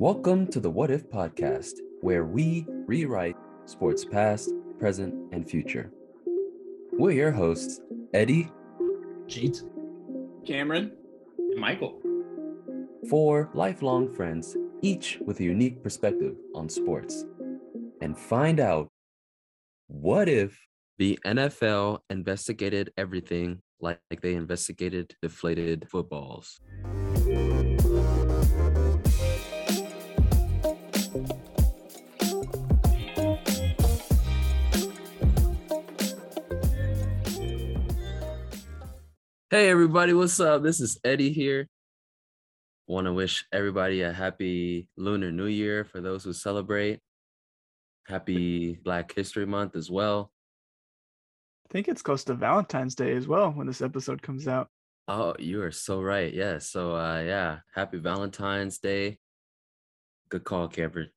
Welcome to the What If podcast, where we rewrite sports past, present, and future. We're your hosts, Eddie, Jeet, Cameron, and Michael. four lifelong friends, each with a unique perspective on sports, and find out what if the NFL investigated everything like they investigated deflated footballs. Hey everybody, what's up? This is Eddie here. Want to wish everybody a happy Lunar New Year for those who celebrate. Happy Black History Month as well. I think it's close to Valentine's Day as well when this episode comes out. Oh, you are so right. Yeah. So uh yeah, happy Valentine's Day. Good call, Camper.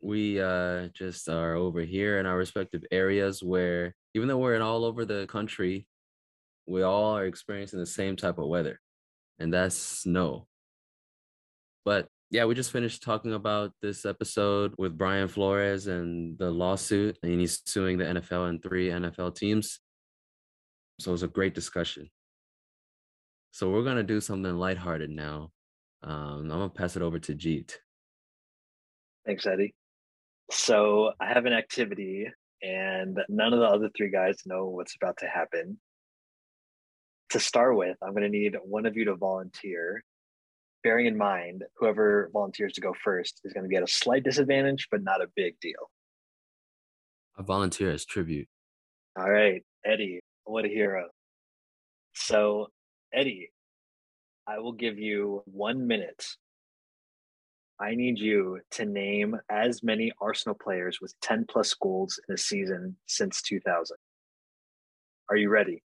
We uh just are over here in our respective areas where even though we're in all over the country, we all are experiencing the same type of weather. And that's snow. But yeah, we just finished talking about this episode with Brian Flores and the lawsuit, and he's suing the NFL and three NFL teams. So it was a great discussion. So we're gonna do something lighthearted now. Um, I'm gonna pass it over to Jeet. Thanks, Eddie. So I have an activity, and none of the other three guys know what's about to happen. To start with, I'm going to need one of you to volunteer. Bearing in mind, whoever volunteers to go first is going to be at a slight disadvantage, but not a big deal. I volunteer as tribute. All right, Eddie, what a hero. So, Eddie, I will give you one minute. I need you to name as many Arsenal players with 10 plus goals in a season since 2000. Are you ready?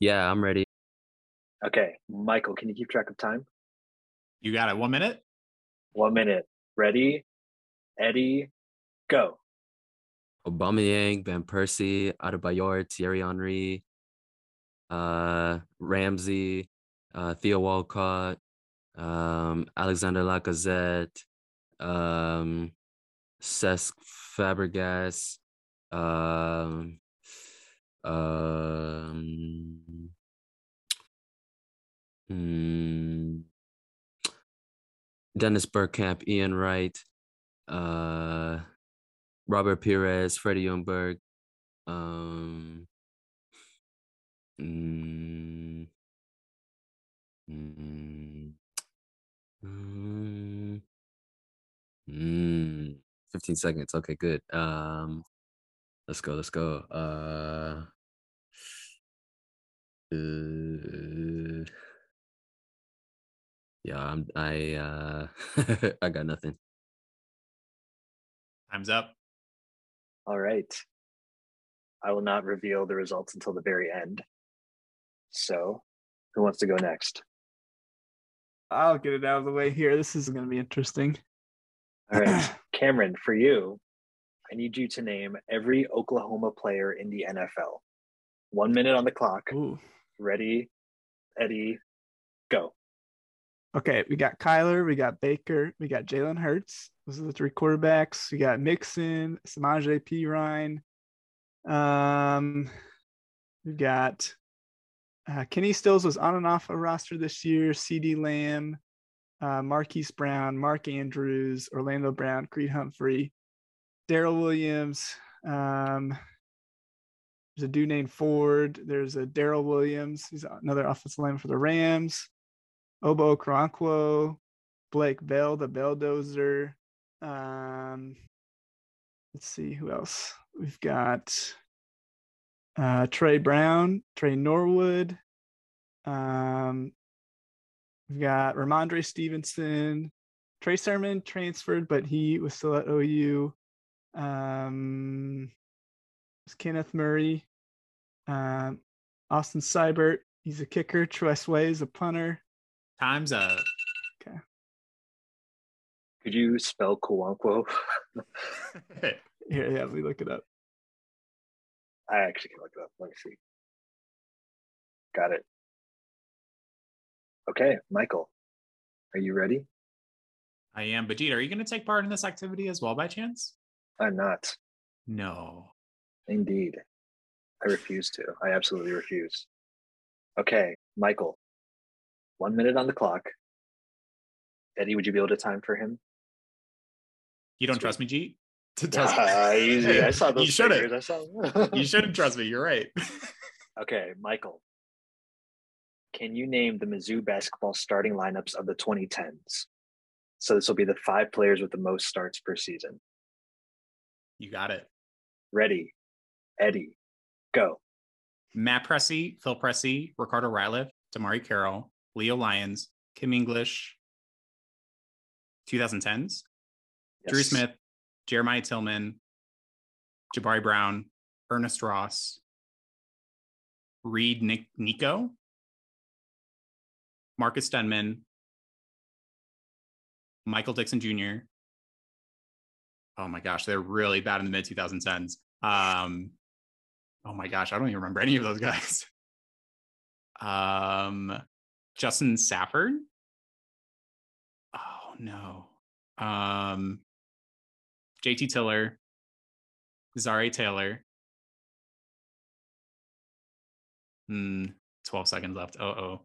Yeah, I'm ready. Okay, Michael, can you keep track of time? you got it. One minute. One minute. Ready? Eddie, go. Aubameyang, Van Persie, Adebayor, Thierry Henry, uh, Ramsey, uh, Theo Walcott, um, Alexander Lacazette, um, Cesc Fabregas, um, um, mm, Dennis Bergkamp, Ian Wright, uh, Robert Pires, Freddie Ljungberg, um, mm, mm, mm, mm, 15 seconds. Okay, good. Um, let's go. Let's go. Uh, uh, yeah, I'm, I, uh, I got nothing. Time's up. All right. I will not reveal the results until the very end. So, who wants to go next? I'll get it out of the way here. This is going to be interesting. All right, Cameron, for you, I need you to name every Oklahoma player in the NFL. One minute on the clock. Ooh. Ready, Eddie, go. Okay, we got Kyler, we got Baker, we got Jalen Hurts. Those are the three quarterbacks. We got Mixon, Samaje Perine. Um, we got uh, Kenny Stills was on and off a roster this year. CeeDee Lamb, uh, Marquise Brown, Mark Andrews, Orlando Brown, Creed Humphrey, Daryl Williams. Um, there's a dude named Ford. There's a Daryl Williams. He's another offensive lineman for the Rams. Ogbo Okoronkwo, Blake Bell, the Belldozer. Um, let's see who else. We've got uh, Tre Brown, Tre Norwood. Um, we've got Rhamondre Stevenson. Trey Sermon transferred, but he was still at OU. Um, Kenneth Murray. Um, Austin Seibert, he's a kicker. Tress Way is a punter. Time's up. Okay. Could you spell Kawankwo? Here, yeah, let me look it up. I actually can look it up. Let me see. Got it. Okay, Michael, are you ready? I am. Bajit, are you going to take part in this activity as well by chance? I'm not. No. Indeed. I refuse to. I absolutely refuse. Okay, Michael. One minute on the clock. Eddie, would you be able to time for him? You don't Sweet. trust me, Jeet? To test- Ah, easy. I saw those You shouldn't. I saw. you shouldn't trust me. You're right. Okay, Michael. Can you name the Mizzou basketball starting lineups of the 2010s? So this will be the five players with the most starts per season. you got it. Ready, Eddie, go. Matt Pressey, Phil Pressey, Ricardo Ratliffe, DeMarre Carroll, Leo Lyons, Kim English, 2010s, Drew Smith, Jeremiah Tilmon, Jabari Brown, Earnest Ross, Reed Nick- Nico, Marcus Denmon, Michael Dixon Jr. Oh my gosh, they're really bad in the mid 2010s. Um, oh my gosh, I don't even remember any of those guys. Um, Justin Safford. Oh no. Um, JT Tiller, Zaire Taylor. Hmm, 12 seconds left. Oh,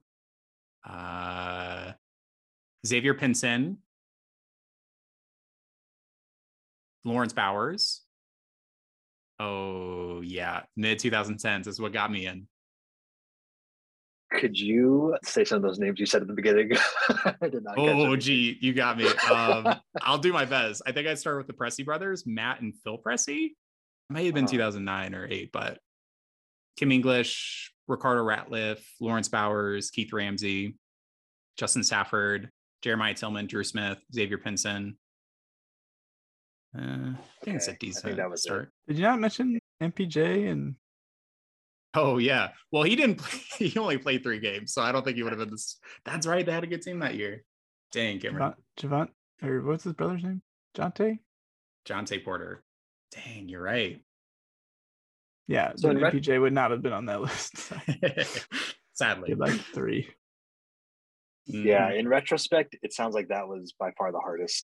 oh. Uh, Xavier Pinson, Laurence Bowers. Oh, yeah. Mid 2010s is what got me in. Could you say some of those names you said at the beginning? I did not. Oh, anything. gee, you got me. Um, I'll do my best. I think I'd start with the Pressey brothers, Matt and Phil Pressey. May have been Uh-huh. 2009 or 8, but Kim English, Ricardo Ratliffe, Laurence Bowers, Keith Ramsey, Justin Safford, Jeremiah Tilmon, Drew Smith, Xavier Pinson. Uh, I think it's a Okay, I think decent that was it. Did you not mention MPJ and Oh yeah. Well, he didn't play. He only played three games, so I don't think he would have been this. That's right. They had a good team that year. Dang, Cameron. Javant, Javant or what's his brother's name? Jonte? Jontay Porter. Dang, you're right. Yeah, So then in ret- would not have been on that list. So Sadly. Get like three. Yeah, Mm. in retrospect, it sounds like that was by far the hardest.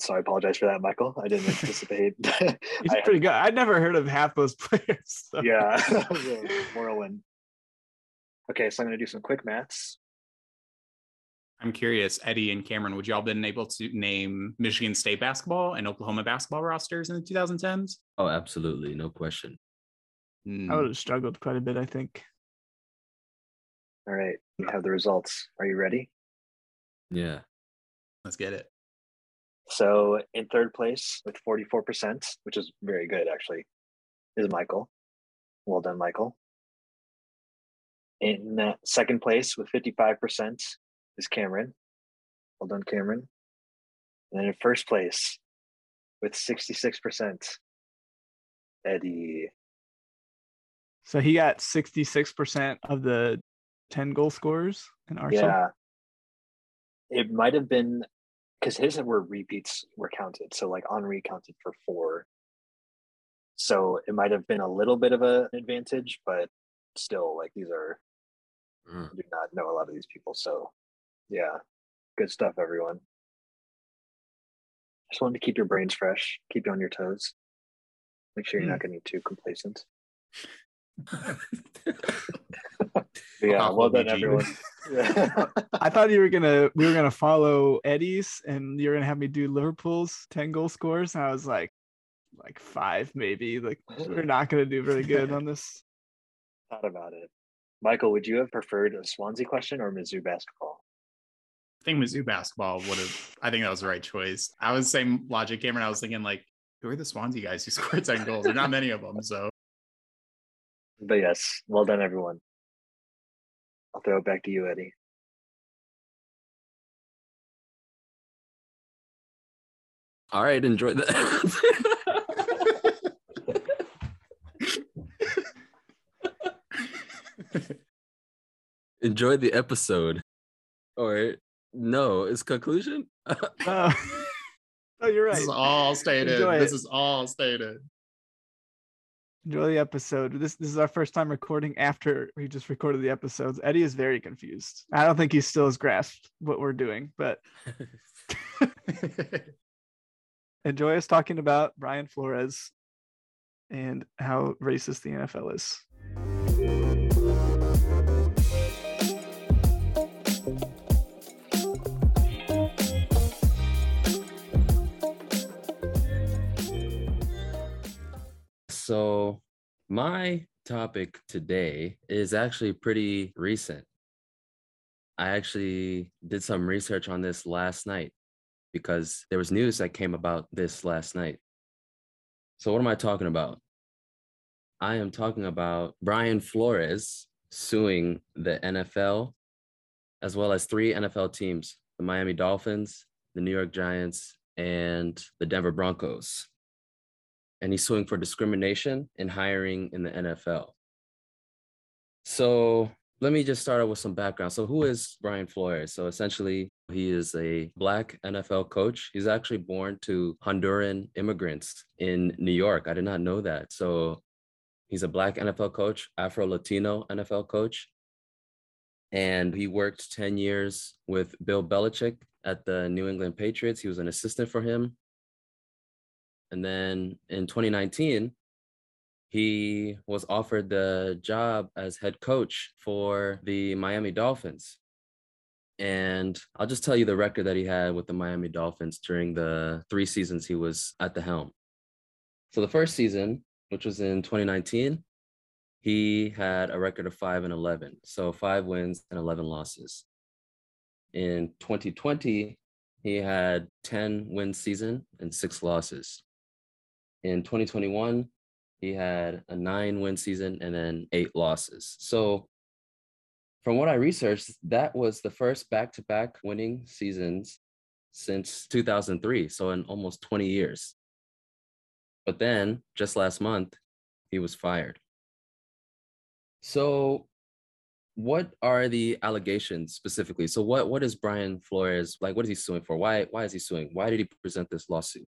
So I apologize for that, Michael. I didn't anticipate. He's I- pretty good. I'd never heard of half those players. so- yeah, the whirlwind. Okay, so I'm going to do some quick maths. I'm curious, Eddie and Cameron, would y'all been able to name Michigan State basketball and Oklahoma basketball rosters in the 2010s? Oh, absolutely, no question. Mm, I would have struggled quite a bit, I think. All right, we have the results. Are you ready? Yeah. Let's get it. So in third place with 44%, which is very good actually, is Michael. Well done, Michael. In uh, second place with 55% is Cameron. Well done, Cameron. And then in first place with 66%, Eddie. So he got 66% of the 10 goal scorers in Arsenal. Yeah. It might have been because his were repeats were counted. So like Henry counted for four. So it might have been a little bit of a- an advantage, but still, like these are Mm. I do not know a lot of these people. So yeah, good stuff, everyone. Just wanted to keep your brains fresh, keep you on your toes. Make sure you're not getting too complacent. But yeah, I'll well done, everyone. Yeah. I thought you were gonna we were gonna follow Eddie's and you're gonna have me do Liverpool's 10 goal scores. And I was like like five maybe. Like we're not gonna do very good on this. thought about it. Michael, would you have preferred a Swansea question or Mizzou basketball? I think Mizzou basketball would have, I think that was the right choice. I was same logic, Cameron. I was thinking, like, who are the Swansea guys who scored 10 goals? There are not many of them. So But yes, well done, everyone. I'll throw it back to you, Eddie. All right, enjoy that. enjoy the episode. Or no, it's conclusion. Oh, oh you're right. this is all stated. Enjoy This it. is all stated. Enjoy the episode. This this is our first time recording after we just recorded the episodes. Eddie is very confused. I don't think he still has grasped what we're doing, but Enjoy us talking about Brian Flores and how racist the NFL is. So, my topic today is actually pretty recent. I actually did some research on this last night because there was news that came about this last night. So, what am I talking about? I am talking about Brian Flores suing the NFL as well as three NFL teams the Miami Dolphins, the New York Giants, and the Denver Broncos and he's suing for discrimination in hiring in the NFL. So let me just start out with some background. So, who is Brian Flores? So, essentially, he is a Black NFL coach. He's actually born to Honduran immigrants in New York. I did not know that. So, he's a Black NFL coach, Afro Latino NFL coach. And he worked 10 years with Bill Belichick at the New England Patriots. He was an assistant for him and then in 2019, he was offered the job as head coach for the Miami Dolphins. And I'll just tell you the record that he had with the Miami Dolphins during the three seasons he was at the helm. So the first season, which was in 2019, he had a record of 5 and 11. So 5 wins and 11 losses. In 2020, he had 10 win season and 6 losses. In 2021, he had a nine win season and then eight losses. So, from what I researched, that was the first back to back winning seasons since 2003. So, in almost 20 years. But then, just last month, he was fired. So, what are the allegations specifically? So, what, what is Brian Flores like? What is he suing for? Why, why is he suing? Why did he present this lawsuit?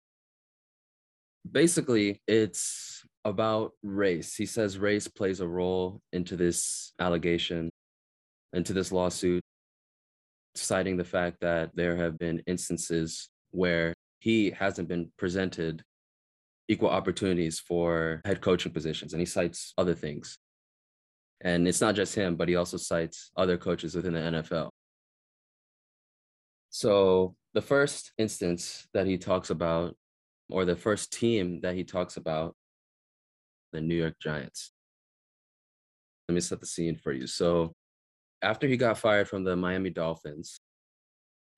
Basically it's about race. He says race plays a role into this allegation into this lawsuit citing the fact that there have been instances where he hasn't been presented equal opportunities for head coaching positions and he cites other things. And it's not just him but he also cites other coaches within the NFL so the first instance that he talks about or the first team that he talks about, the New York Giants. Let me set the scene for you. So, after he got fired from the Miami Dolphins,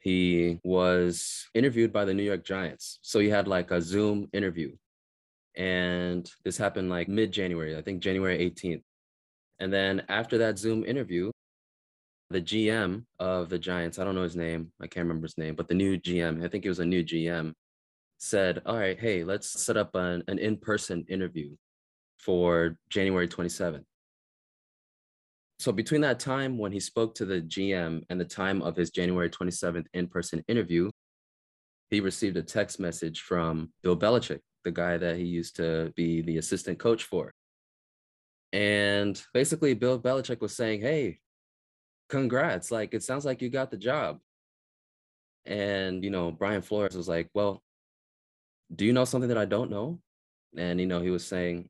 he was interviewed by the New York Giants. So, he had like a Zoom interview. And this happened like mid January, I think January 18th. And then after that Zoom interview, the GM of the Giants, I don't know his name, I can't remember his name, but the new GM, I think it was a new GM, said, all right, hey, let's set up an, an in-person interview for January 27th. So between that time when he spoke to the GM and the time of his January 27th in-person interview, he received a text message from Bill Belichick, the guy that he used to be the assistant coach for. And basically, Bill Belichick was saying, hey, congrats. Like, it sounds like you got the job. And, you know, Brian Flores was like, well, do you know something that I don't know? And, you know, he was saying,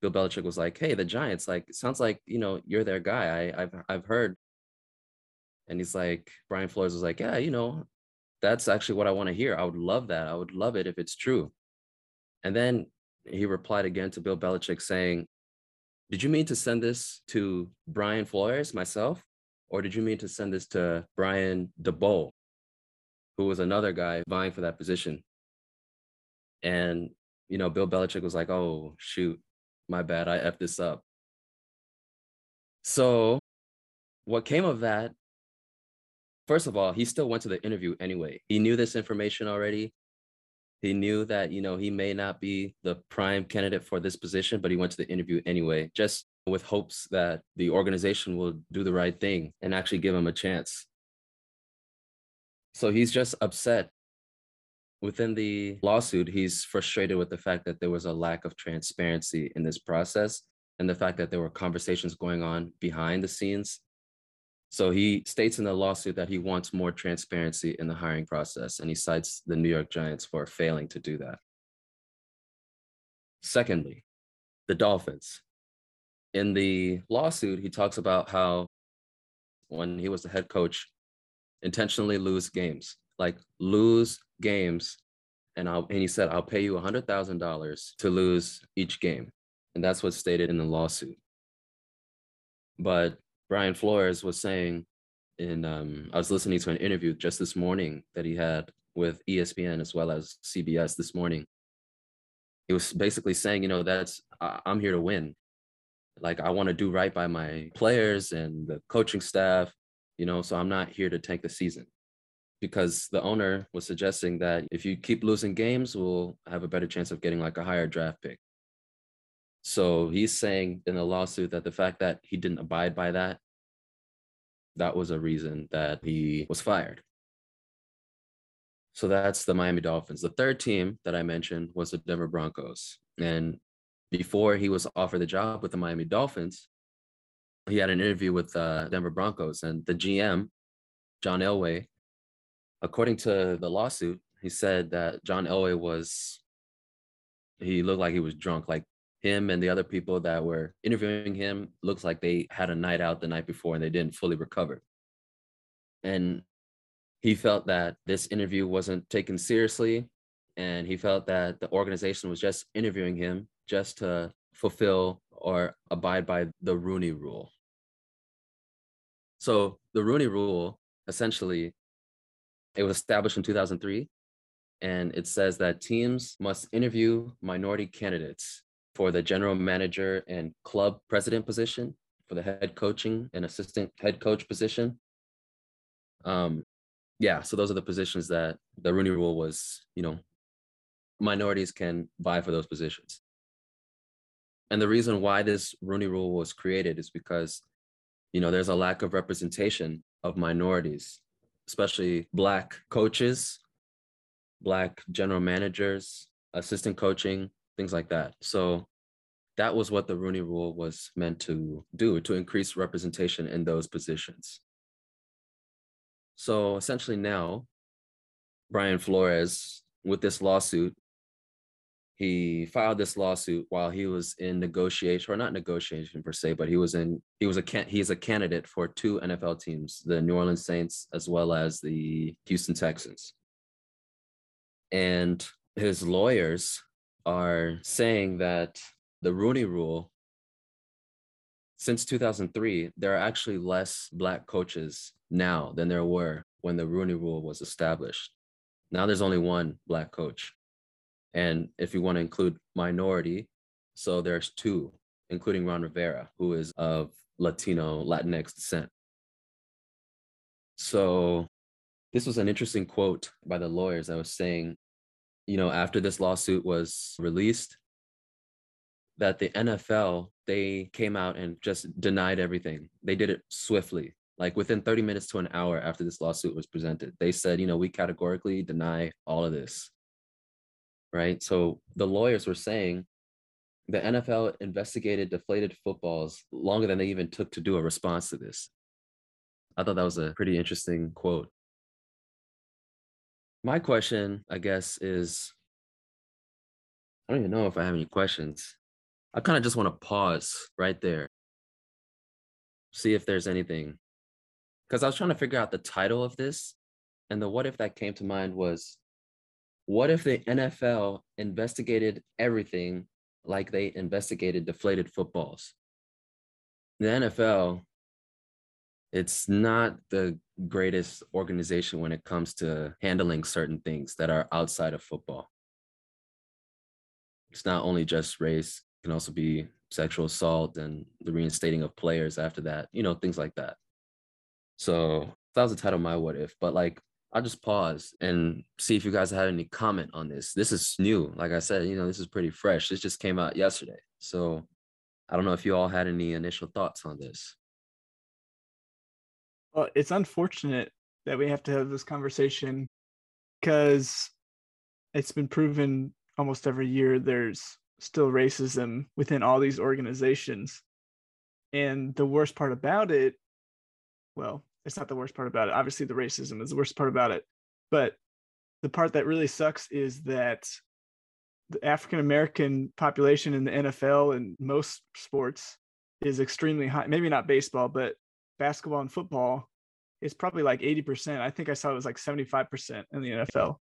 Bill Belichick was like, hey, the Giants, like, sounds like, you know, you're their guy. I, I've, I've heard. And he's like, Brian Flores was like, yeah, you know, that's actually what I want to hear. I would love that. I would love it if it's true. And then he replied again to Bill Belichick saying, did you mean to send this to Brian Flores, myself? Or did you mean to send this to Brian Daboll, who was another guy vying for that position? And, you know, Bill Belichick was like, oh, shoot, my bad. I effed this up. So, what came of that, first of all, he still went to the interview anyway. He knew this information already. He knew that, you know, he may not be the prime candidate for this position, but he went to the interview anyway, just with hopes that the organization will do the right thing and actually give him a chance. So he's just upset within the lawsuit, he's frustrated with the fact that there was a lack of transparency in this process and the fact that there were conversations going on behind the scenes So he states in the lawsuit that he wants more transparency in the hiring process, and he cites the New York Giants for failing to do that. Secondly, the Dolphins. In the lawsuit, he talks about how when he was the head coach, intentionally lose games, like lose games. And, I'll, and he said, I'll pay you $100,000 to lose each game. And that's what's stated in the lawsuit. But Brian Flores was saying in um, I was listening to an interview just this morning that he had with ESPN as well as CBS this morning. He was basically saying, you know, that's I, I'm here to win. Like I want to do right by my players and the coaching staff, you know, so I'm not here to tank the season. Because the owner was suggesting that if you keep losing games, we'll have a better chance of getting like a higher draft pick. So he's saying in the lawsuit that the fact that he didn't abide by that, that was a reason that he was fired. So that's the Miami Dolphins. The third team that I mentioned was the Denver Broncos. And before he was offered the job with the Miami Dolphins, he had an interview with uh, Denver Broncos and the GM, John Elway. According to the lawsuit, he said that John Elway was, he looked like he was drunk, like him and the other people that were interviewing him looks like they had a night out the night before and they didn't fully recover. And he felt that this interview wasn't taken seriously and he felt that the organization was just interviewing him just to fulfill or abide by the Rooney rule. So the Rooney rule essentially it was established in 2003 and it says that teams must interview minority candidates for the general manager and club president position, for the head coaching and assistant head coach position. Um, yeah, so those are the positions that the Rooney Rule was, you know, minorities can vie for those positions. And the reason why this Rooney Rule was created is because, you know, there's a lack of representation of minorities, especially Black coaches, Black general managers, assistant coaching, things like that. So that was what the Rooney Rule was meant to do to increase representation in those positions. So essentially, now Brian Flores, with this lawsuit, he filed this lawsuit while he was in negotiation, or not negotiation per se, but he was in he was a can he's a candidate for two NFL teams, the New Orleans Saints as well as the Houston Texans. And his lawyers are saying that the Rooney Rule, since 2003, there are actually less Black coaches now than there were when the Rooney Rule was established. Now there's only one Black coach. And if you want to include minority, so there's two, including Ron Rivera, who is of Latino, Latinx descent. So this was an interesting quote by the lawyers I was saying, you know, after this lawsuit was released, that the NFL they came out and just denied everything. They did it swiftly, like within 30 minutes to an hour after this lawsuit was presented. They said, you know, we categorically deny all of this. Right? So the lawyers were saying the NFL investigated deflated footballs longer than they even took to do a response to this. I thought that was a pretty interesting quote. My question, I guess, is I don't even know if I have any questions. I kind of just want to pause right there, see if there's anything. Because I was trying to figure out the title of this. And the what if that came to mind was what if the NFL investigated everything like they investigated deflated footballs? The NFL, it's not the greatest organization when it comes to handling certain things that are outside of football. It's not only just race, it can also be sexual assault and the reinstating of players after that, you know, things like that. So that was the title of my what if, but like I'll just pause and see if you guys have any comment on this. This is new. Like I said, you know, this is pretty fresh. This just came out yesterday. So I don't know if you all had any initial thoughts on this. Well, it's unfortunate that we have to have this conversation because it's been proven almost every year there's still racism within all these organizations. And the worst part about it, well, it's not the worst part about it. Obviously, the racism is the worst part about it. But the part that really sucks is that the African American population in the NFL and most sports is extremely high. Maybe not baseball, but basketball and football is probably like 80%. I think I saw it was like 75% in the NFL.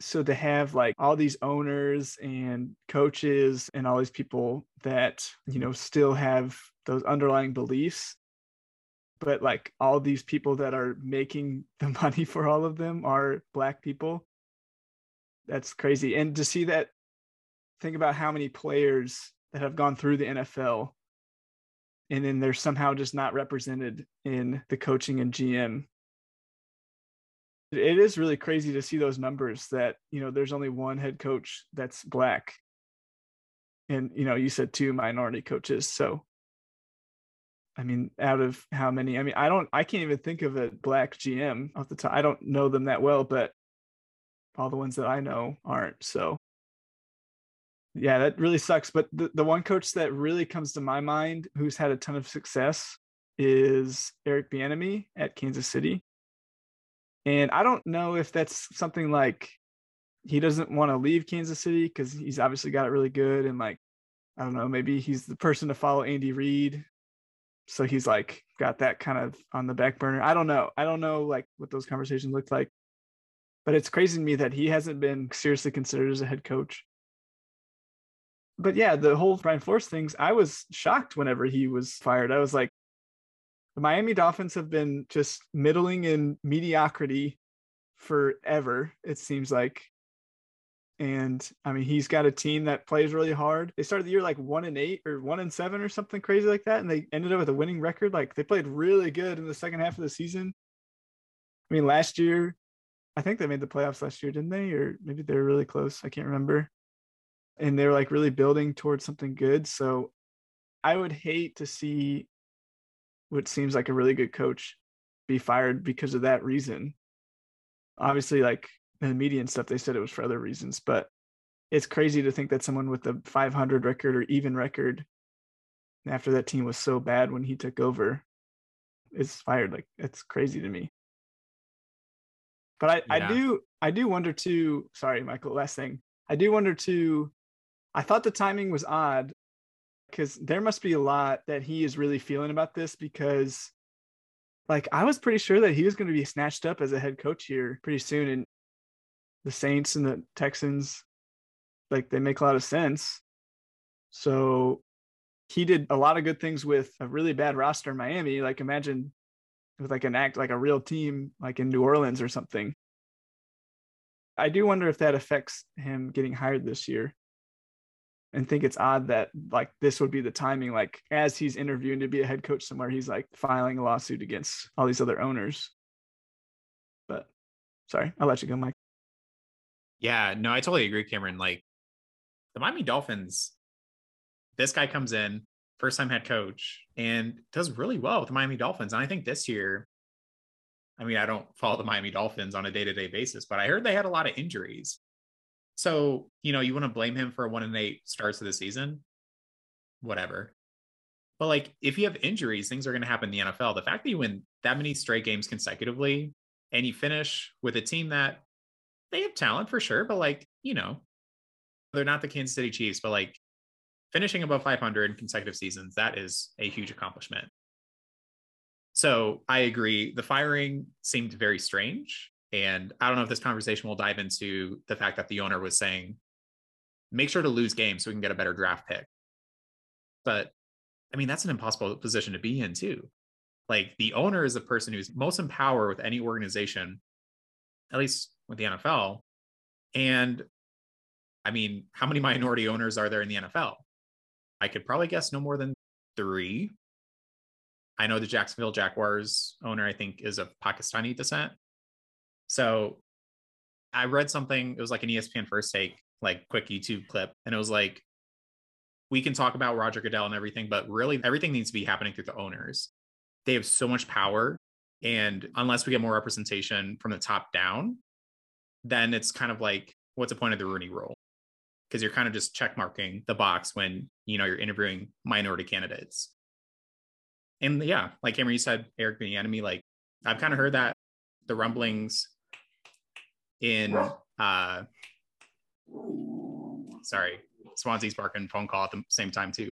So to have like all these owners and coaches and all these people that, you know, still have those underlying beliefs but like all these people that are making the money for all of them are black people? That's crazy. And to see that think about how many players that have gone through the NFL and then they're somehow just not represented in the coaching and GM it is really crazy to see those numbers that you know there's only one head coach that's black. And you know you said two minority coaches so I mean, out of how many? I mean, I don't, I can't even think of a black GM off the top. I don't know them that well, but all the ones that I know aren't. So, yeah, that really sucks. But the, the one coach that really comes to my mind who's had a ton of success is Eric Bieniemy at Kansas City. And I don't know if that's something like he doesn't want to leave Kansas City because he's obviously got it really good and like I don't know, maybe he's the person to follow Andy Reid so he's like got that kind of on the back burner. I don't know. I don't know like what those conversations looked like. But it's crazy to me that he hasn't been seriously considered as a head coach. But yeah, the whole Brian Flores things, I was shocked whenever he was fired. I was like, the Miami Dolphins have been just middling in mediocrity forever, it seems like. And I mean, he's got a team that plays really hard. They started the year like one and eight or one and seven or something crazy like that. And they ended up with a winning record. Like they played really good in the second half of the season. I mean, last year, I think they made the playoffs last year, didn't they? Or maybe they were really close. I can't remember. And they were like really building towards something good. So I would hate to see what seems like a really good coach be fired because of that reason. Obviously, like in the media and stuff, they said it was for other reasons, but it's crazy to think that someone with a 500 record or even record after that team was so bad when he took over is fired. Like it's crazy to me. But I, yeah. I do I do wonder too. Sorry, Michael. Last thing, I do wonder too. I thought the timing was odd because there must be a lot that he is really feeling about this because like I was pretty sure that he was going to be snatched up as a head coach here pretty soon and the Saints and the Texans, like they make a lot of sense. So he did a lot of good things with a really bad roster in Miami. Like imagine with like an act like a real team like in New Orleans or something. I do wonder if that affects him getting hired this year. And think it's odd that like this would be the timing, like as he's interviewing to be a head coach somewhere, he's like filing a lawsuit against all these other owners. But sorry, I'll let you go, Mike. Yeah, no, I totally agree, Cameron. Like the Miami Dolphins, this guy comes in, first time head coach, and does really well with the Miami Dolphins. And I think this year, I mean, I don't follow the Miami Dolphins on a day to day basis, but I heard they had a lot of injuries. So, you know, you want to blame him for one and eight starts of the season? Whatever. But like, if you have injuries, things are going to happen in the NFL. The fact that you win that many straight games consecutively and you finish with a team that they have talent for sure, but like, you know, they're not the Kansas City Chiefs, but like finishing above 500 in consecutive seasons, that is a huge accomplishment. So I agree. The firing seemed very strange. And I don't know if this conversation will dive into the fact that the owner was saying, make sure to lose games so we can get a better draft pick. But I mean, that's an impossible position to be in, too. Like the owner is the person who's most in power with any organization, at least with the NFL. And I mean, how many minority owners are there in the NFL? I could probably guess no more than three. I know the Jacksonville Jaguars owner, I think, is of Pakistani descent. So I read something, it was like an ESPN first take, like quick YouTube clip, and it was like, we can talk about Roger Goodell and everything, but really everything needs to be happening through the owners. They have so much power. And unless we get more representation from the top down, then it's kind of like, what's the point of the Rooney rule? Because you're kind of just checkmarking the box when you know you're interviewing minority candidates. And yeah, like Cameron, you said, Eric Bieniemy, Like I've kind of heard that the rumblings in uh sorry, Swansea's barking phone call at the same time too.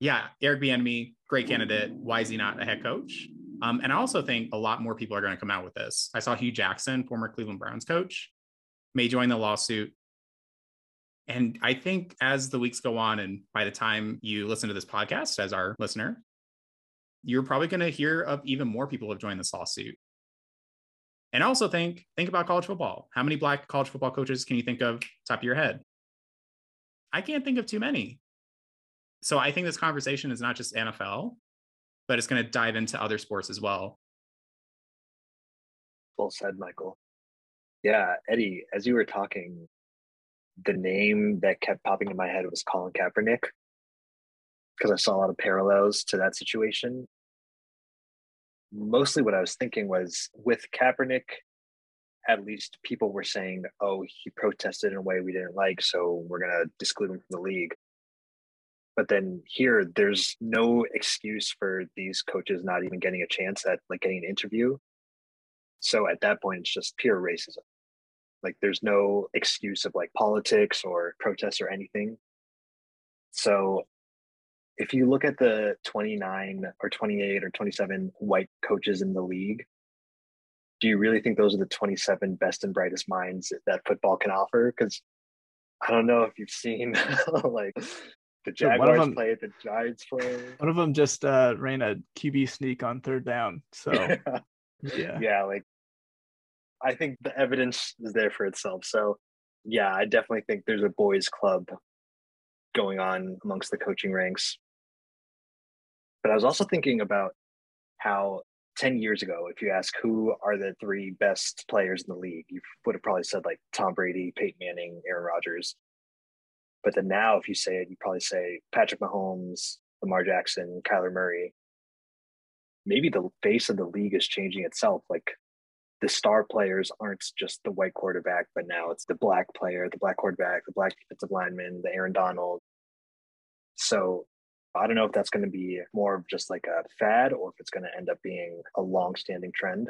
Yeah, Eric Bieniemy, great candidate. Why is he not a head coach? Um, and I also think a lot more people are going to come out with this. I saw Hue Jackson, former Cleveland Browns coach, may join the lawsuit. And I think as the weeks go on, and by the time you listen to this podcast as our listener, you're probably going to hear of even more people have joined this lawsuit. And also think think about college football. How many black college football coaches can you think of top of your head? I can't think of too many. So I think this conversation is not just NFL, but it's going to dive into other sports as well. Well said, Michael. Yeah, Eddie, as you were talking, the name that kept popping in my head was Colin Kaepernick because I saw a lot of parallels to that situation. Mostly what I was thinking was with Kaepernick, at least people were saying, oh, he protested in a way we didn't like, so we're going to disclude him from the league. But then here, there's no excuse for these coaches not even getting a chance at like getting an interview. So at that point, it's just pure racism. Like there's no excuse of like politics or protests or anything. So if you look at the 29 or 28 or 27 white coaches in the league, do you really think those are the 27 best and brightest minds that football can offer? Because I don't know if you've seen like the Jaguars them, play, the Giants play. One of them just uh, ran a QB sneak on third down. So yeah, yeah, like I think the evidence is there for itself. So yeah, I definitely think there's a boys' club going on amongst the coaching ranks. But I was also thinking about how 10 years ago, if you ask who are the three best players in the league, you would have probably said like Tom Brady, Peyton Manning, Aaron Rodgers. But then now, if you say it, you probably say Patrick Mahomes, Lamar Jackson, Kyler Murray. Maybe the face of the league is changing itself. Like the star players aren't just the white quarterback, but now it's the black player, the black quarterback, the black defensive lineman, the Aaron Donald. So I don't know if that's going to be more of just like a fad or if it's going to end up being a long-standing trend.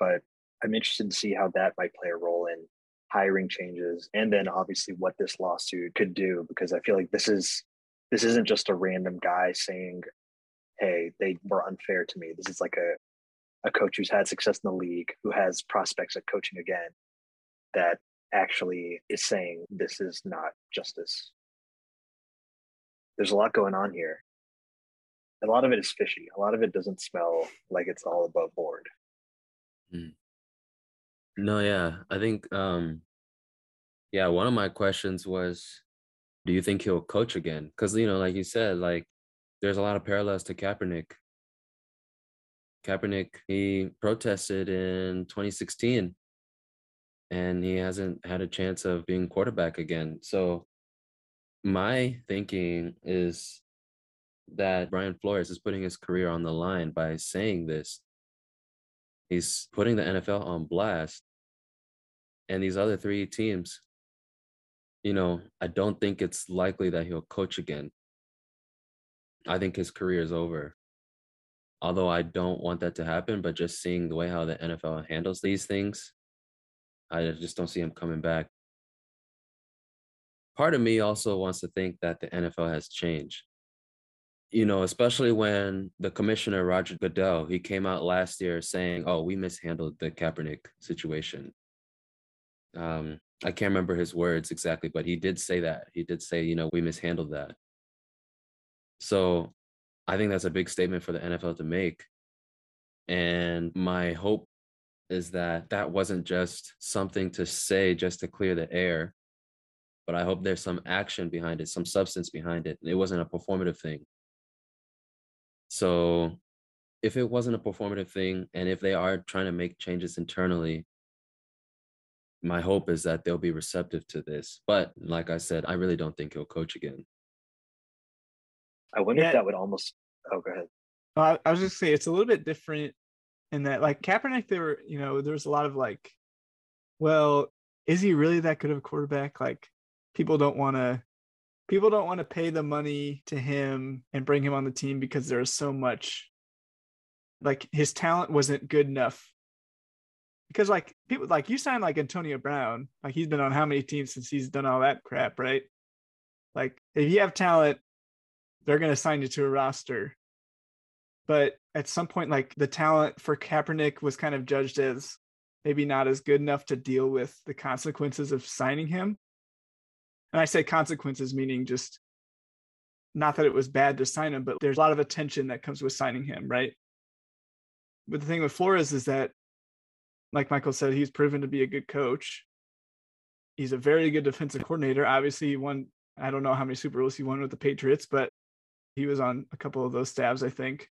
But I'm interested to see how that might play a role in hiring changes and then obviously what this lawsuit could do because I feel like this is this isn't just a random guy saying, "Hey, they were unfair to me." This is like a a coach who's had success in the league, who has prospects at coaching again, that actually is saying this is not justice. There's a lot going on here. A lot of it is fishy. A lot of it doesn't smell like it's all above board. Mm. No, yeah. I think um yeah, one of my questions was do you think he'll coach again? Cuz you know, like you said, like there's a lot of parallels to Kaepernick Kaepernick, he protested in 2016 and he hasn't had a chance of being quarterback again. So my thinking is that Brian Flores is putting his career on the line by saying this. He's putting the NFL on blast. And these other three teams, you know, I don't think it's likely that he'll coach again. I think his career is over although I don't want that to happen, but just seeing the way how the NFL handles these things, I just don't see him coming back. Part of me also wants to think that the NFL has changed. You know, especially when the commissioner Roger Goodell, he came out last year saying, "Oh, we mishandled the Kaepernick situation." Um, I can't remember his words exactly, but he did say that. He did say, you know, we mishandled that. So I think that's a big statement for the NFL to make. And my hope is that that wasn't just something to say just to clear the air, but I hope there's some action behind it, some substance behind it. It wasn't a performative thing. So if it wasn't a performative thing, and if they are trying to make changes internally, my hope is that they'll be receptive to this. But like I said, I really don't think he'll coach again. I wonder yeah. if that would almost. Oh, go ahead. Uh, I was just say it's a little bit different in that, like Kaepernick, there were you know there's a lot of like, well, is he really that good of a quarterback? Like, people don't want to people don't want to pay the money to him and bring him on the team because there's so much like his talent wasn't good enough because like people like you sign like Antonio Brown, like he's been on how many teams since he's done all that crap, right? Like if you have talent, they're gonna sign you to a roster. But at some point, like the talent for Kaepernick was kind of judged as maybe not as good enough to deal with the consequences of signing him. And I say consequences meaning just not that it was bad to sign him, but there's a lot of attention that comes with signing him, right? But the thing with Flores is that like Michael said, he's proven to be a good coach. He's a very good defensive coordinator. Obviously, he won, I don't know how many Super Bowls he won with the Patriots, but he was on a couple of those stabs, I think.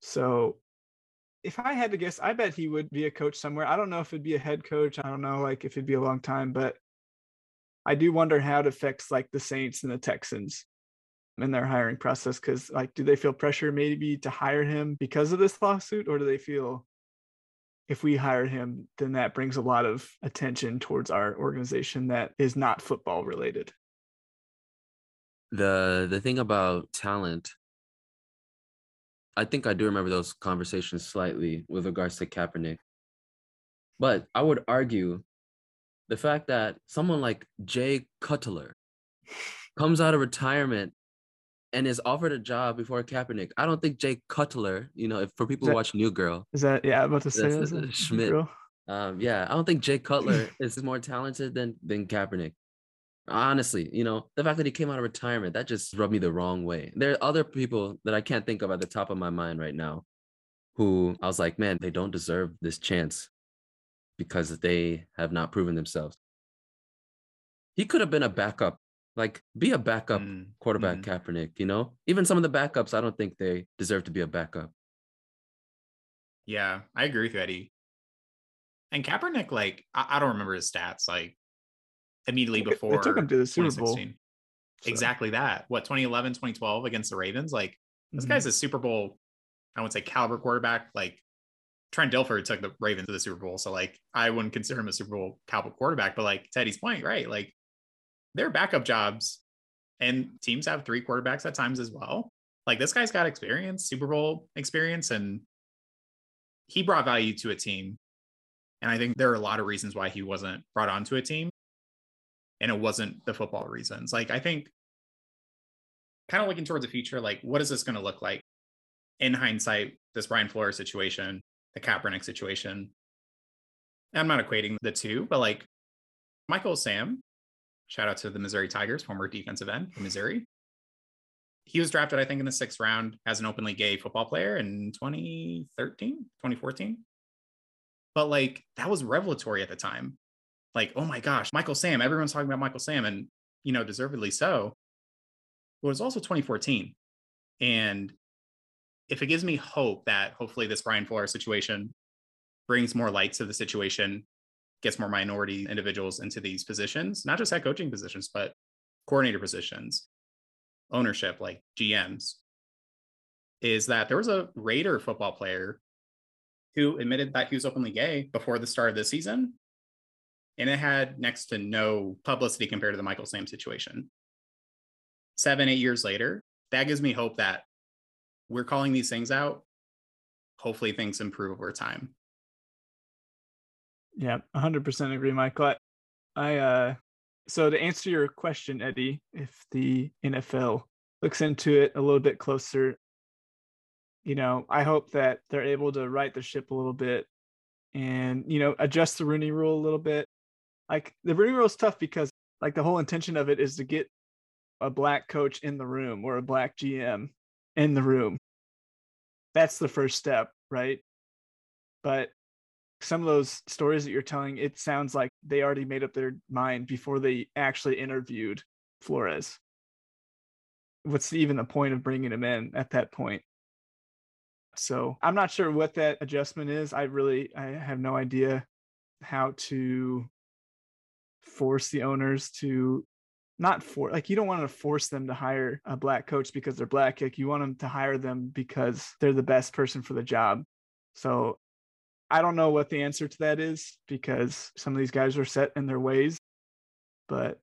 So if I had to guess, I bet he would be a coach somewhere. I don't know if it'd be a head coach. I don't know like if it'd be a long time, but I do wonder how it affects like the Saints and the Texans in their hiring process. Cause like do they feel pressure maybe to hire him because of this lawsuit, or do they feel if we hire him, then that brings a lot of attention towards our organization that is not football related. The the thing about talent, I think I do remember those conversations slightly with regards to Kaepernick. But I would argue the fact that someone like Jay Cutler comes out of retirement and is offered a job before Kaepernick. I don't think Jay Cutler, you know, if for people that, who watch New Girl, is that yeah? I'm about to say that's, that's Schmidt. Um, yeah, I don't think Jay Cutler is more talented than than Kaepernick. Honestly, you know, the fact that he came out of retirement that just rubbed me the wrong way. There are other people that I can't think of at the top of my mind right now, who I was like, man, they don't deserve this chance because they have not proven themselves. He could have been a backup like, be a backup mm, quarterback, mm. Kaepernick. You know, even some of the backups, I don't think they deserve to be a backup. Yeah, I agree with you, Eddie. And Kaepernick, like, I, I don't remember his stats. Like, immediately before they took him to the Super Bowl. So. Exactly that. What 2011, 2012 against the Ravens? Like, this mm-hmm. guy's a Super Bowl. I would say caliber quarterback. Like, Trent Dilfer took the Ravens to the Super Bowl, so like, I wouldn't consider him a Super Bowl caliber quarterback. But like Teddy's point, right? Like, they're backup jobs and teams have three quarterbacks at times as well. Like this guy's got experience, Super Bowl experience, and he brought value to a team. And I think there are a lot of reasons why he wasn't brought onto a team. And it wasn't the football reasons. Like I think kind of looking towards the future, like what is this going to look like in hindsight, this Brian Flores situation, the Kaepernick situation. I'm not equating the two, but like Michael Sam Shout out to the Missouri Tigers, former defensive end from Missouri. He was drafted, I think, in the sixth round as an openly gay football player in 2013, 2014. But like that was revelatory at the time. Like, oh my gosh, Michael Sam, everyone's talking about Michael Sam, and you know, deservedly so. But it was also 2014. And if it gives me hope that hopefully this Brian Flores situation brings more light to the situation gets more minority individuals into these positions, not just head coaching positions, but coordinator positions, ownership, like GMs, is that there was a Raider football player who admitted that he was openly gay before the start of the season. And it had next to no publicity compared to the Michael Sam situation. Seven, eight years later, that gives me hope that we're calling these things out. Hopefully, things improve over time. Yeah, 100% agree, Michael. I, uh, so to answer your question, Eddie, if the NFL looks into it a little bit closer, you know, I hope that they're able to right the ship a little bit and, you know, adjust the Rooney rule a little bit. Like the Rooney rule is tough because like the whole intention of it is to get a black coach in the room or a black GM in the room. That's the first step, right? But some of those stories that you're telling, it sounds like they already made up their mind before they actually interviewed Flores. What's even the point of bringing him in at that point? So I'm not sure what that adjustment is. I really I have no idea how to force the owners to not for like you don't want to force them to hire a black coach because they're black like you want them to hire them because they're the best person for the job so I don't know what the answer to that is because some of these guys are set in their ways. But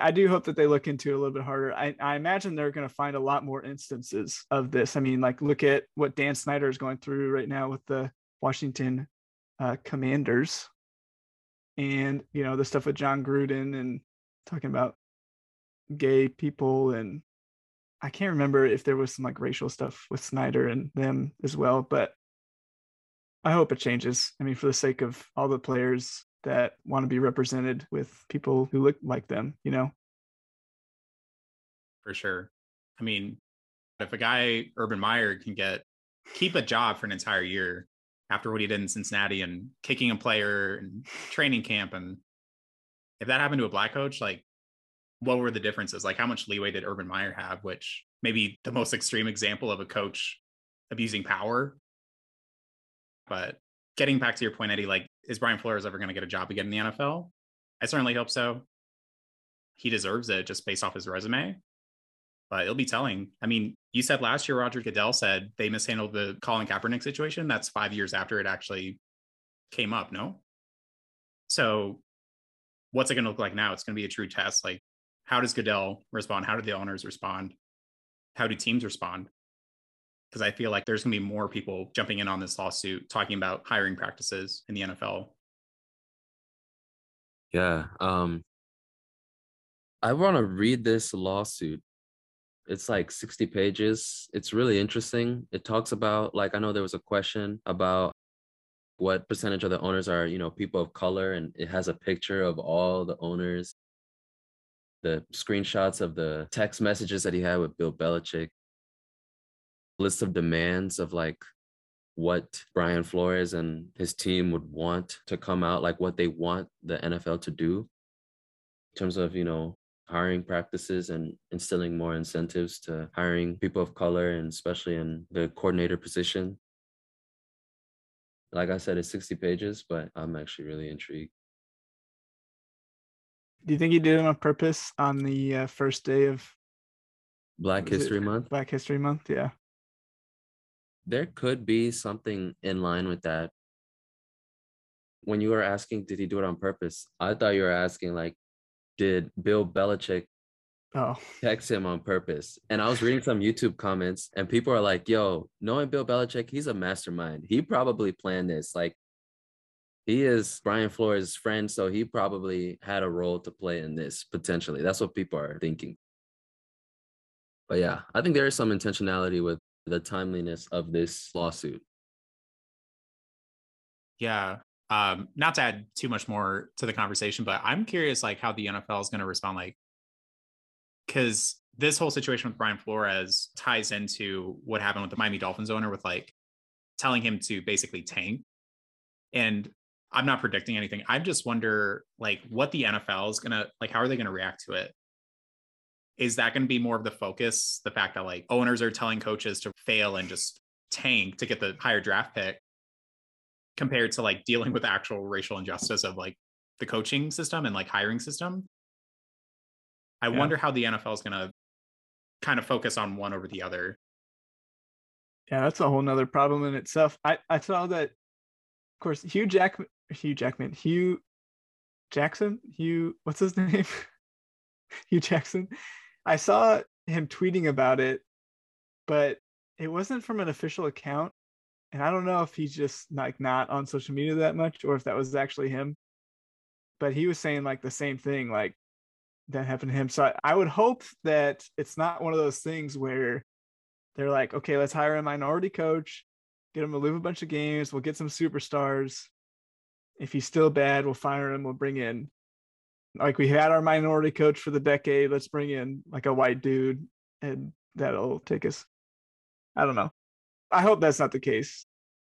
I do hope that they look into it a little bit harder. I, I imagine they're going to find a lot more instances of this. I mean, like look at what Dan Snyder is going through right now with the Washington uh, Commanders, and you know the stuff with Jon Gruden and talking about gay people, and I can't remember if there was some like racial stuff with Snyder and them as well, but I hope it changes. I mean, for the sake of all the players that want to be represented with people who look like them, you know? For sure. I mean, if a guy, Urban Meyer, can get keep a job for an entire year after what he did in Cincinnati and kicking a player and training camp, and if that happened to a black coach, like what were the differences? Like how much leeway did Urban Meyer have? Which maybe the most extreme example of a coach abusing power. But getting back to your point, Eddie, like is Brian Flores ever going to get a job again in the NFL? I certainly hope so. He deserves it just based off his resume. But it'll be telling. I mean, you said last year Roger Goodell said they mishandled the Colin Kaepernick situation. That's five years after it actually came up, no? So what's it going to look like now? It's going to be a true test. Like, how does Goodell respond? How do the owners respond? How do teams respond? Because I feel like there's going to be more people jumping in on this lawsuit talking about hiring practices in the NFL. Yeah. Um I want to read this lawsuit. It's like 60 pages. It's really interesting. It talks about like I know there was a question about what percentage of the owners are, you know, people of color and it has a picture of all the owners the screenshots of the text messages that he had with Bill Belichick list of demands of like what Brian Flores and his team would want to come out, like what they want the NFL to do in terms of, you know, hiring practices and instilling more incentives to hiring people of color and especially in the coordinator position. Like I said, it's 60 pages, but I'm actually really intrigued. Do you think he did it on purpose on the uh, first day of Black History Month? Black History Month, yeah there could be something in line with that. When you were asking, did he do it on purpose? I thought you were asking, like, did Bill Belichick oh. text him on purpose? And I was reading some YouTube comments, and people are like, yo, knowing Bill Belichick, he's a mastermind. He probably planned this. Like, he is Brian Flores' friend, so he probably had a role to play in this potentially. That's what people are thinking. But yeah, I think there is some intentionality with the timeliness of this lawsuit. Yeah. Um, not to add too much more to the conversation, but I'm curious like how the NFL is going to respond like because this whole situation with Brian Flores ties into what happened with the Miami Dolphins owner with like telling him to basically tank. And I'm not predicting anything. I just wonder like what the NFL is gonna like how are they gonna react to it? Is that going to be more of the focus? The fact that like owners are telling coaches to fail and just tank to get the higher draft pick compared to like dealing with actual racial injustice of like the coaching system and like hiring system. I yeah. wonder how the nfl is going to kind of focus on one over the other. Yeah that's a whole nother problem in itself. I i saw that of course hugh jackman hugh jackman Hue Jackson? Hugh what's his name? Hue Jackson I saw him tweeting about it, but it wasn't from an official account. And I don't know if he's just like not on social media that much or if that was actually him. But he was saying like the same thing, like that happened to him. So I, I would hope that it's not one of those things where they're like, okay, let's hire a minority coach, get him to lose a bunch of games, we'll get some superstars. If he's still bad, we'll fire him, we'll bring in like we had our minority coach for the decade let's bring in like a white dude and that'll take us i don't know. I hope that's not the case.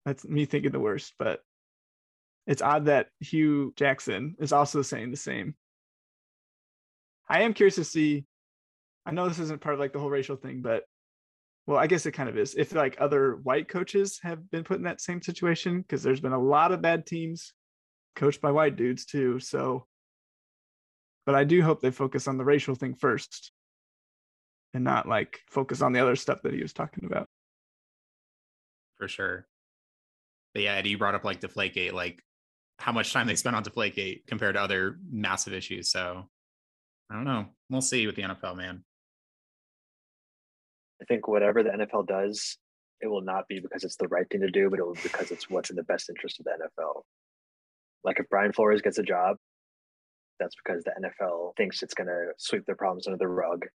That's me thinking the worst but it's odd that Hue Jackson is also saying the same. I am curious to see i know this isn't part of like the whole racial thing but well i guess it kind of is if like other white coaches have been put in that same situation because there's been a lot of bad teams coached by white dudes too so but I do hope they focus on the racial thing first and not like focus on the other stuff that he was talking about. For sure. But yeah, Eddie, you brought up like Deflategate, like how much time they spent on Deflategate compared to other massive issues. So I don't know. We'll see with the NFL, man. I think whatever the NFL does, it will not be because it's the right thing to do, but it will be because it's what's in the best interest of the NFL. Like if Brian Flores gets a job, that's because the NFL thinks it's going to sweep their problems under the rug.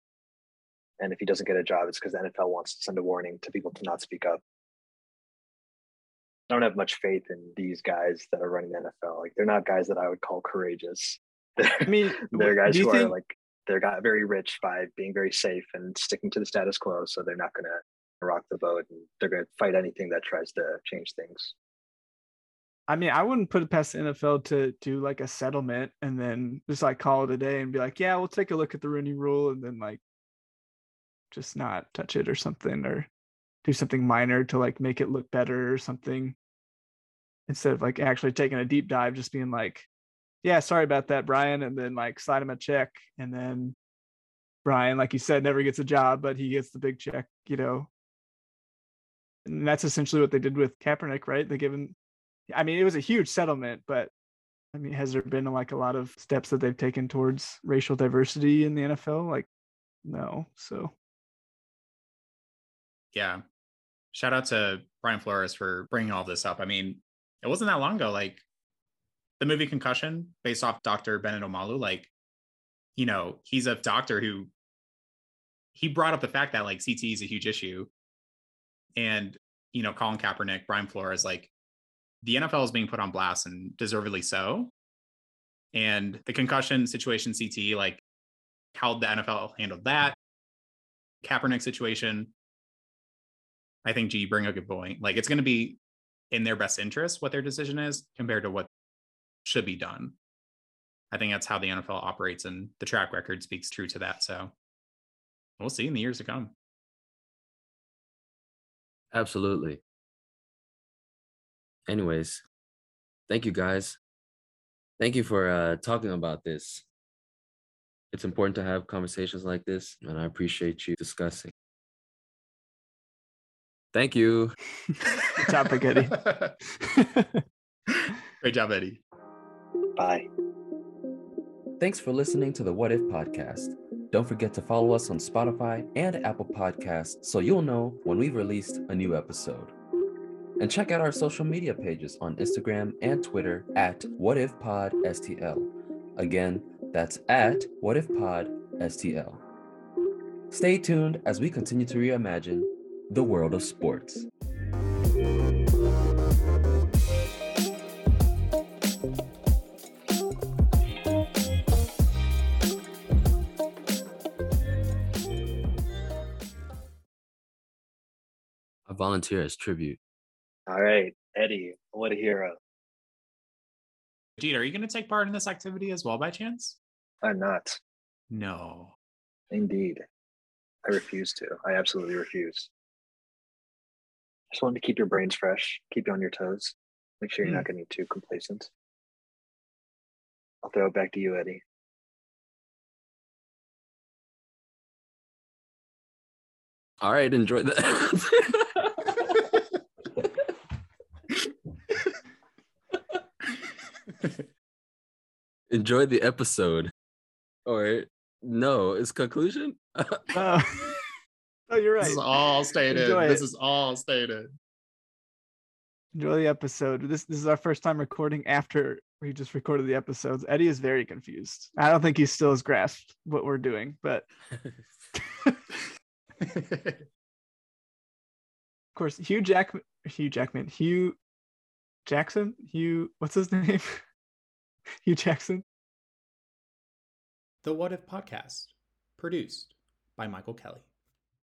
And if he doesn't get a job, it's because the NFL wants to send a warning to people to not speak up. I don't have much faith in these guys that are running the NFL. Like they're not guys that I would call courageous. I mean, they're guys who think, are like they're got very rich by being very safe and sticking to the status quo. So they're not going to rock the boat and they're going to fight anything that tries to change things. I mean, I wouldn't put it past the NFL to do like a settlement and then just like call it a day and be like, yeah, we'll take a look at the Rooney Rule and then like just not touch it or something or do something minor to like make it look better or something instead of like actually taking a deep dive, just being like, yeah, sorry about that, Brian, and then like slide him a check and then Brian, like you said, never gets a job, but he gets the big check, you know. And that's essentially what they did with Kaepernick, right? They give him I mean, it was a huge settlement, but I mean, has there been like a lot of steps that they've taken towards racial diversity in the NFL? Like, no. So, Yeah. Shout out to Brian Flores for bringing all this up. I mean, it wasn't that long ago. Like the movie Concussion, based off Dr. Bennett Omalu, like, you know, he's a doctor who he brought up the fact that like CTE is a huge issue. And, you know, Colin Kaepernick, Brian Flores, like the NFL is being put on blast and deservedly so. And the concussion situation, CTE, like how the NFL handled that, Kaepernick situation. I think G bring a good point. Like it's going to be in their best interest what their decision is compared to what should be done. I think that's how the NFL operates, and the track record speaks true to that. So we'll see in the years to come. Absolutely. Anyways, thank you guys. Thank you for uh, talking about this. It's important to have conversations like this, and I appreciate you discussing. Thank you. Good topic, Eddie. Great job, Eddie. Bye. Thanks for listening to the What If podcast. Don't forget to follow us on Spotify and Apple Podcasts so you'll know when we've released a new episode. And check out our social media pages on Instagram and Twitter at WhatIfPodSTL. Again, that's at WhatIfPodSTL. Stay tuned as we continue to reimagine the world of sports. Volunteer as tribute. All right, Eddie, what a hero. Jeet, are you going to take part in this activity as well by chance? I'm not. No. Indeed. I refuse to. I absolutely refuse. Just wanted to keep your brains fresh, keep you on your toes, make sure you're not hmm. getting too complacent. I'll throw it back to you, Eddie. All right, enjoy that. enjoy the episode. Or no, it's conclusion. oh. oh, you're right. This is all stated. Enjoy This it. is all stated. Enjoy the episode. This this is our first time recording after we just recorded the episodes. Eddie is very confused. I don't think he still has grasped what we're doing, but of course, Hugh Jackman, Hugh Jackman, Hue Jackson, Hugh, what's his name? Hue Jackson. the What If podcast, produced by Michael Kelly.